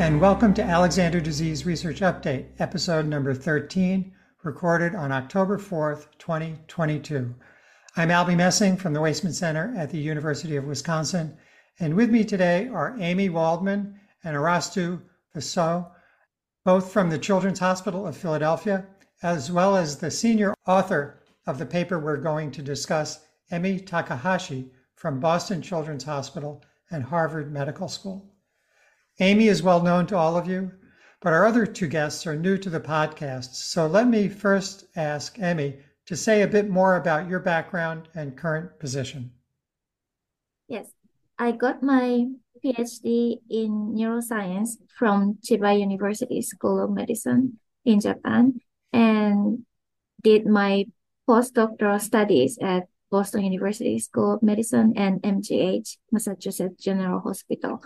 And welcome to Alexander Disease Research Update, episode number 13, recorded on October 4th, 2022. I'm Albie Messing from the Waisman Center at the University of Wisconsin, and with me today are Amy Waldman and Arastu Vossough, both from the Children's Hospital of Philadelphia, as well as the senior author of the paper we're going to discuss, Emi Takahashi from Boston Children's Hospital and Harvard Medical School. Amy is well known to all of you, but our other two guests are new to the podcast. So let me first ask Amy to say a bit more about your background and current position. Yes, I got my PhD in neuroscience from Chiba University School of Medicine in Japan and did my postdoctoral studies at Boston University School of Medicine and MGH, Massachusetts General Hospital.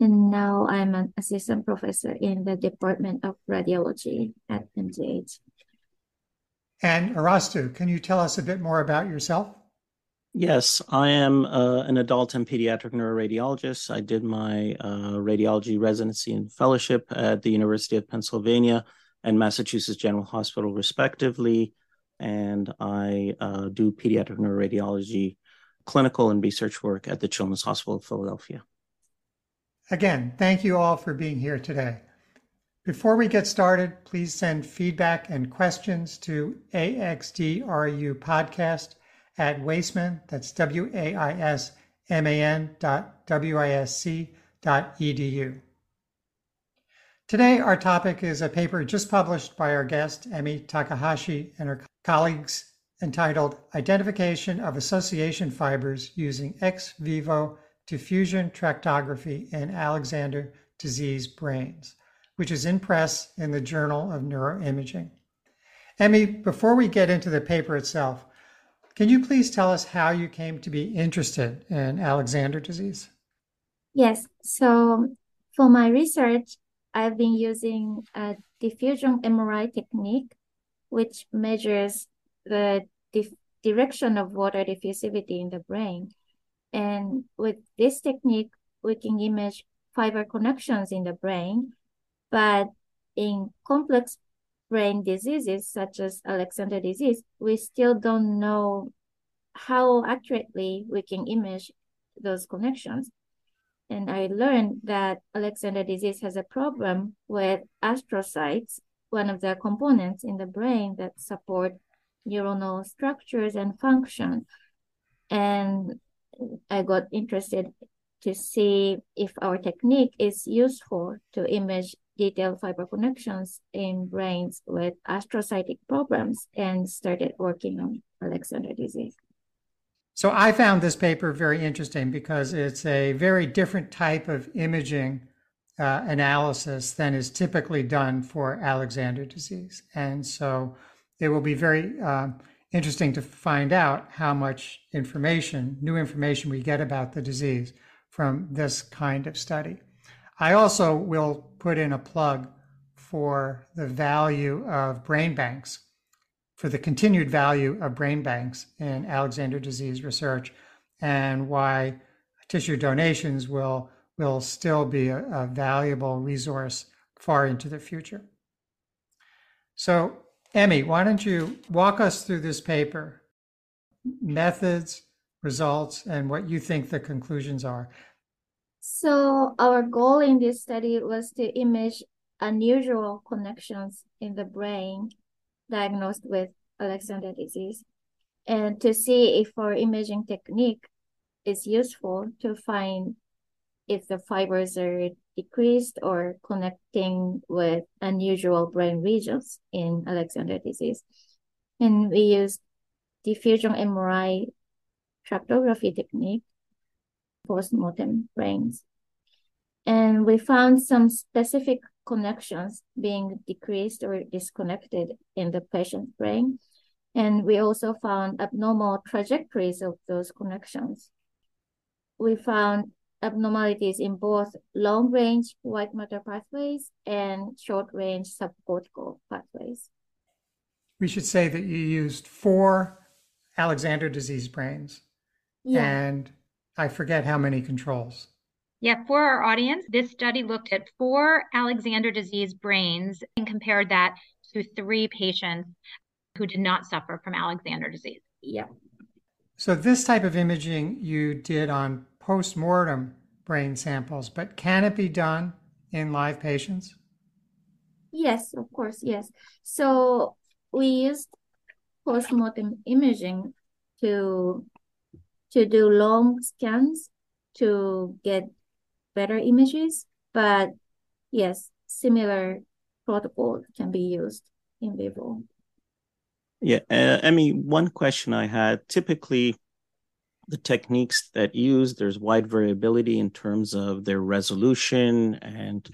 And now I'm an assistant professor in the Department of Radiology at MGH. And Arastu, can you tell us a bit more about yourself? Yes, I am uh, an adult and pediatric neuroradiologist. I did my uh, radiology residency and fellowship at the University of Pennsylvania and Massachusetts General Hospital, respectively. And I uh, do pediatric neuroradiology clinical and research work at the Children's Hospital of Philadelphia. Again, thank you all for being here today. Before we get started, please send feedback and questions to axdrupodcast at Waisman, that's W-A-I-S-M-A-N dot W-I-S-C dot E-D-U. Today, our topic is a paper just published by our guest, Emi Takahashi, and her colleagues entitled Identification of Association Fibers Using Ex Vivo diffusion tractography in Alexander disease brains, which is in press in the Journal of Neuroimaging. Emi, before we get into the paper itself, can you please tell us how you came to be interested in Alexander disease? Yes. So for my research, I've been using a diffusion MRI technique, which measures the dif- direction of water diffusivity in the brain. And with this technique, we can image fiber connections in the brain. But in complex brain diseases such as Alexander disease, we still don't know how accurately we can image those connections. And I learned that Alexander disease has a problem with astrocytes, one of the components in the brain that support neuronal structures and function. And I got interested to see if our technique is useful to image detailed fiber connections in brains with astrocytic problems and started working on Alexander disease. So I found this paper very interesting because it's a very different type of imaging uh, analysis than is typically done for Alexander disease. And so it will be very uh, interesting to find out how much information, new information we get about the disease from this kind of study. I also will put in a plug for the value of brain banks, for the continued value of brain banks in Alexander disease research, and why tissue donations will, will still be a, a valuable resource far into the future. So Emi, why don't you walk us through this paper, methods, results, and what you think the conclusions are? So our goal in this study was to image unusual connections in the brain diagnosed with Alexander disease and to see if our imaging technique is useful to find if the fibers are decreased or connecting with unusual brain regions in Alexander disease. And we use diffusion MRI tractography technique post-mortem brains. And we found some specific connections being decreased or disconnected in the patient's brain. And we also found abnormal trajectories of those connections. We found abnormalities in both long range white matter pathways and short range subcortical pathways. We should say that you used four Alexander disease brains yeah. and I forget how many controls. Yeah, for our audience, this study looked at four Alexander disease brains and compared that to three patients who did not suffer from Alexander disease. Yeah. So this type of imaging you did on post-mortem brain samples, but can it be done in live patients? Yes, of course, yes. So we used post-mortem imaging to to do long scans to get better images, but yes, similar protocol can be used in vivo. Yeah, uh, I mean, one question I had typically the techniques that use there's wide variability in terms of their resolution and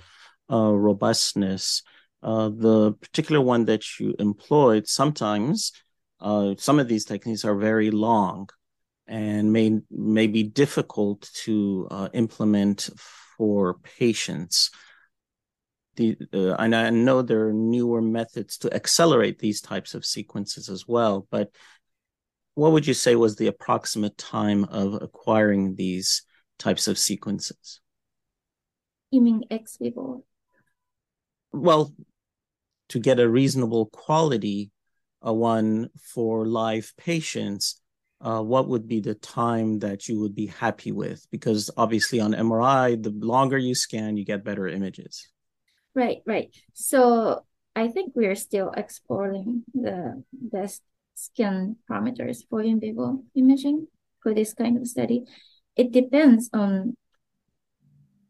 uh, robustness. Uh, the particular one that you employed, sometimes uh, some of these techniques are very long and may may be difficult to uh, implement for patients. The, uh, and I know there are newer methods to accelerate these types of sequences as well. But what would you say was the approximate time of acquiring these types of sequences? You mean ex vivo? Well, to get a reasonable quality uh, one for live patients, uh, what would be the time that you would be happy with? Because obviously on MRI, the longer you scan, you get better images. Right, right. So I think we're still exploring the best scan parameters for in vivo imaging for this kind of study. It depends on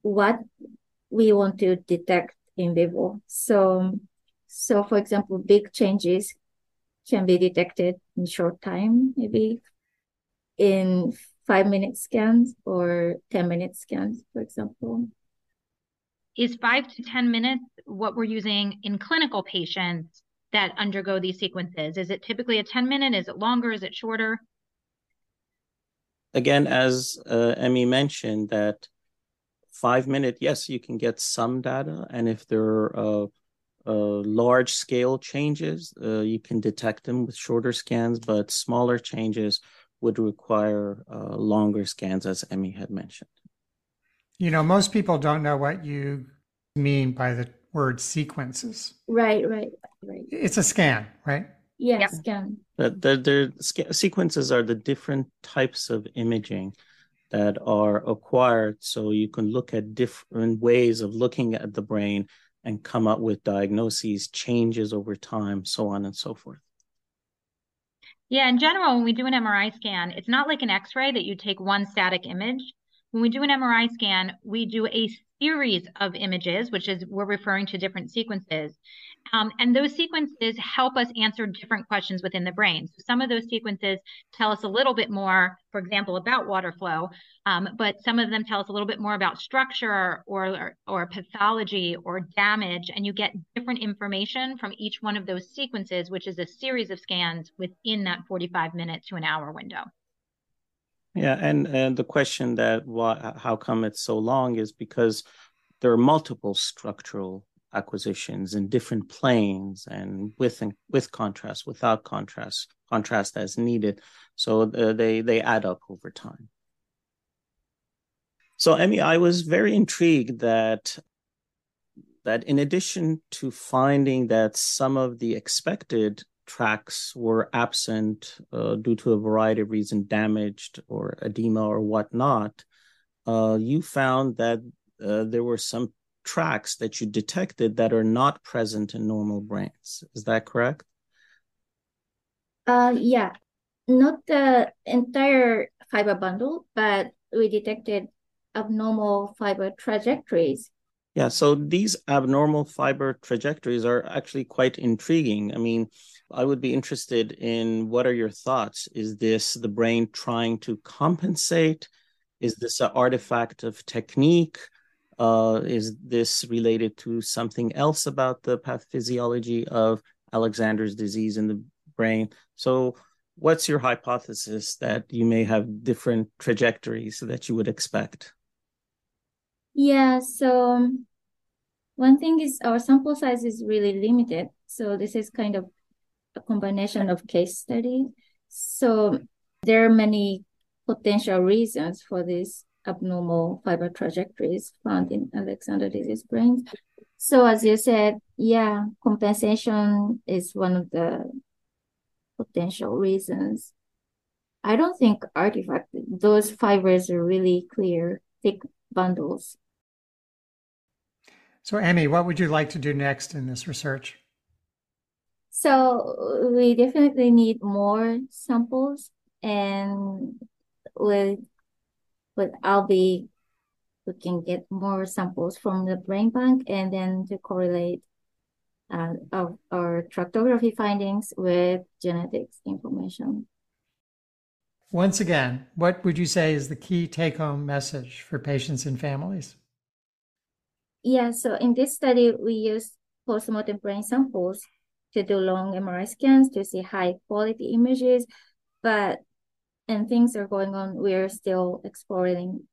what we want to detect in vivo. So, so for example, big changes can be detected in short time, maybe in five minute scans or 10 minute scans, for example. Is five to 10 minutes what we're using in clinical patients that undergo these sequences? Is it typically a 10 minute? Is it longer? Is it shorter? Again, as uh, Emi mentioned, that five minute, yes, you can get some data. And if there are uh, uh, large scale changes, uh, you can detect them with shorter scans, but smaller changes would require uh, longer scans, as Emi had mentioned. You know, most people don't know what you mean by the word sequences. Right, right, right. It's a scan, right? Yeah, Yep. scan. The, the, the sca- sequences are the different types of imaging that are acquired. So you can look at different ways of looking at the brain and come up with diagnoses, changes over time, so on and so forth. Yeah, in general, when we do an MRI scan, it's not like an X-ray that you take one static image. When we do an MRI scan, we do a series of images, which is we're referring to different sequences. Um, and those sequences help us answer different questions within the brain. So some of those sequences tell us a little bit more, for example, about water flow, um, but some of them tell us a little bit more about structure or, or, or pathology or damage. And you get different information from each one of those sequences, which is a series of scans within that 45 minute to an hour window. Yeah, and and the question that why how come it's so long is because there are multiple structural acquisitions in different planes and with and with contrast, without contrast, contrast as needed. So uh, they they add up over time. So Emi, I was very intrigued that that in addition to finding that some of the expected tracts were absent uh, due to a variety of reasons, damaged or edema or whatnot, uh, you found that uh, there were some tracts that you detected that are not present in normal brains. Is that correct? Uh, yeah, not the entire fiber bundle, but we detected abnormal fiber trajectories. Yeah, so these abnormal fiber trajectories are actually quite intriguing. I mean, I would be interested in what are your thoughts? Is this the brain trying to compensate? Is this an artifact of technique? Uh, is this related to something else about the pathophysiology of Alexander's disease in the brain? So, what's your hypothesis that you may have different trajectories that you would expect? Yeah, so um, one thing is our sample size is really limited. So this is kind of a combination of case studies. So there are many potential reasons for this abnormal fiber trajectories found in Alexander disease brains. So as you said, yeah, compensation is one of the potential reasons. I don't think artifact, those fibers are really clear, thick bundles. So Amy, what would you like to do next in this research? So we definitely need more samples and with with Albie we can get more samples from the brain bank and then to correlate uh, of our tractography findings with genetics information. Once again, what would you say is the key take home message for patients and families? Yeah, so in this study, we used postmortem brain samples to do long MRI scans to see high quality images, but and things are going on. We're still exploring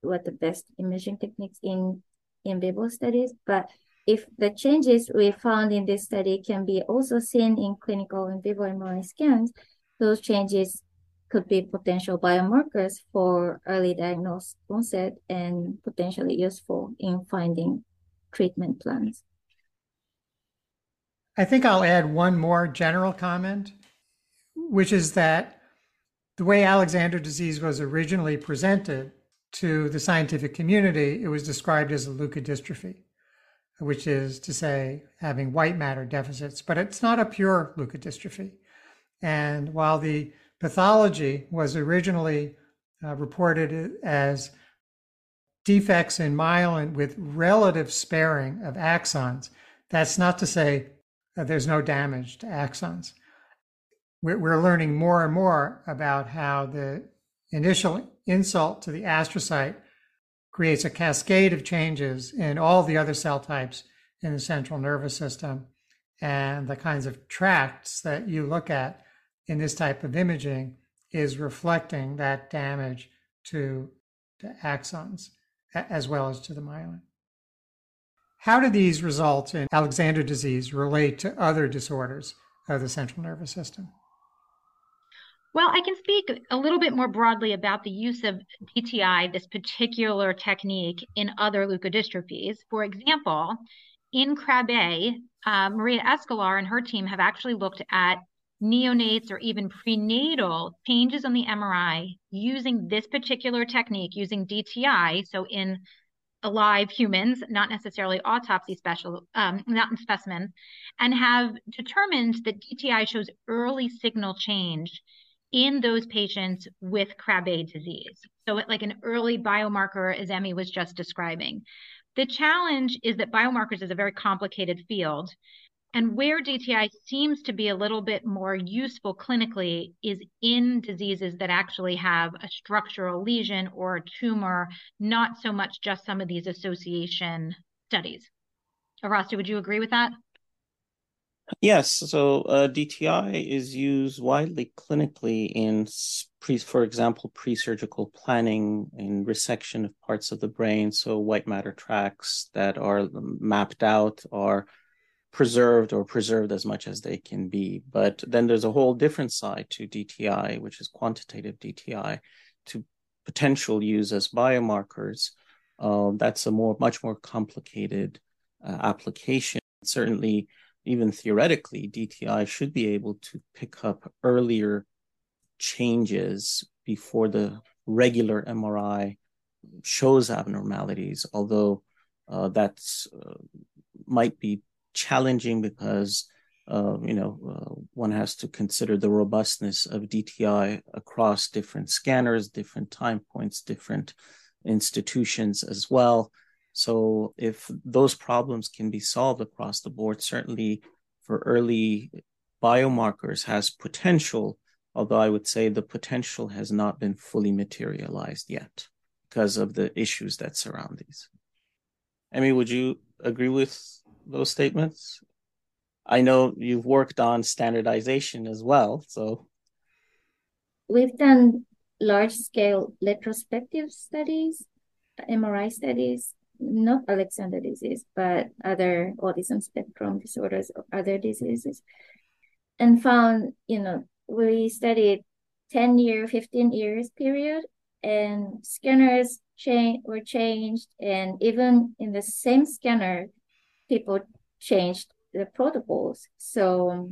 what the best imaging techniques in in vivo studies. But if the changes we found in this study can be also seen in clinical in vivo MRI scans, those changes could be potential biomarkers for early diagnosed onset and potentially useful in finding treatment plans. I think I'll add one more general comment, which is that the way Alexander disease was originally presented to the scientific community, it was described as a leukodystrophy, which is to say having white matter deficits, but it's not a pure leukodystrophy. And while the pathology was originally uh, reported as defects in myelin with relative sparing of axons, that's not to say there's no damage to axons. We're, we're learning more and more about how the initial insult to the astrocyte creates a cascade of changes in all the other cell types in the central nervous system. And the kinds of tracts that you look at in this type of imaging is reflecting that damage to, to axons as well as to the myelin. How do these results in Alexander disease relate to other disorders of the central nervous system? Well, I can speak a little bit more broadly about the use of DTI, this particular technique, in other leukodystrophies. For example, in Krabbe, uh, Maria Escolar and her team have actually looked at neonates or even prenatal changes on the MRI using this particular technique, using DTI. So in alive humans, not necessarily autopsy special, um, not in specimens, and have determined that DTI shows early signal change in those patients with Krabbe disease. So like an early biomarker, as Emi was just describing. The challenge is that biomarkers is a very complicated field. And where DTI seems to be a little bit more useful clinically is in diseases that actually have a structural lesion or a tumor, not so much just some of these association studies. Arastu, would you agree with that? Yes, so uh, DTI is used widely clinically in, pre, for example, pre-surgical planning in resection of parts of the brain. So white matter tracts that are mapped out are preserved or preserved as much as they can be. But then there's a whole different side to DTI, which is quantitative DTI, to potential use as biomarkers. Uh, that's a more much more complicated uh, application. Certainly, even theoretically, DTI should be able to pick up earlier changes before the regular MRI shows abnormalities, although uh, that's uh, might be challenging because uh, you know uh, one has to consider the robustness of DTI across different scanners, different time points, different institutions as well. So if those problems can be solved across the board, certainly for early biomarkers has potential, although I would say the potential has not been fully materialized yet because of the issues that surround these. Emi, would you agree with those statements? I know you've worked on standardization as well, so we've done large scale retrospective studies, MRI studies, not Alexander disease, but other autism spectrum disorders or other diseases, and found, you know, we studied 10 year, 15 years period, and scanners change were changed, and even in the same scanner, people changed the protocols. So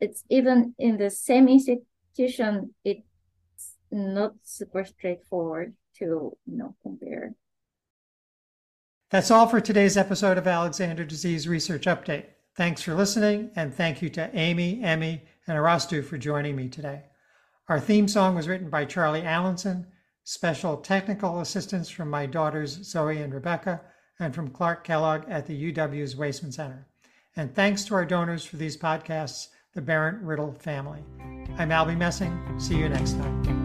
it's even in the same institution, it's not super straightforward to you know compare. That's all for today's episode of Alexander Disease Research Update. Thanks for listening, and thank you to Amy, Emi, and Arastu for joining me today. Our theme song was written by Charlie Allenson. Special technical assistance from my daughters Zoe and Rebecca, and from Clark Kellogg at the UW's Waisman Center. And thanks to our donors for these podcasts, the Barrett Riddle family. I'm Albie Messing. See you next time.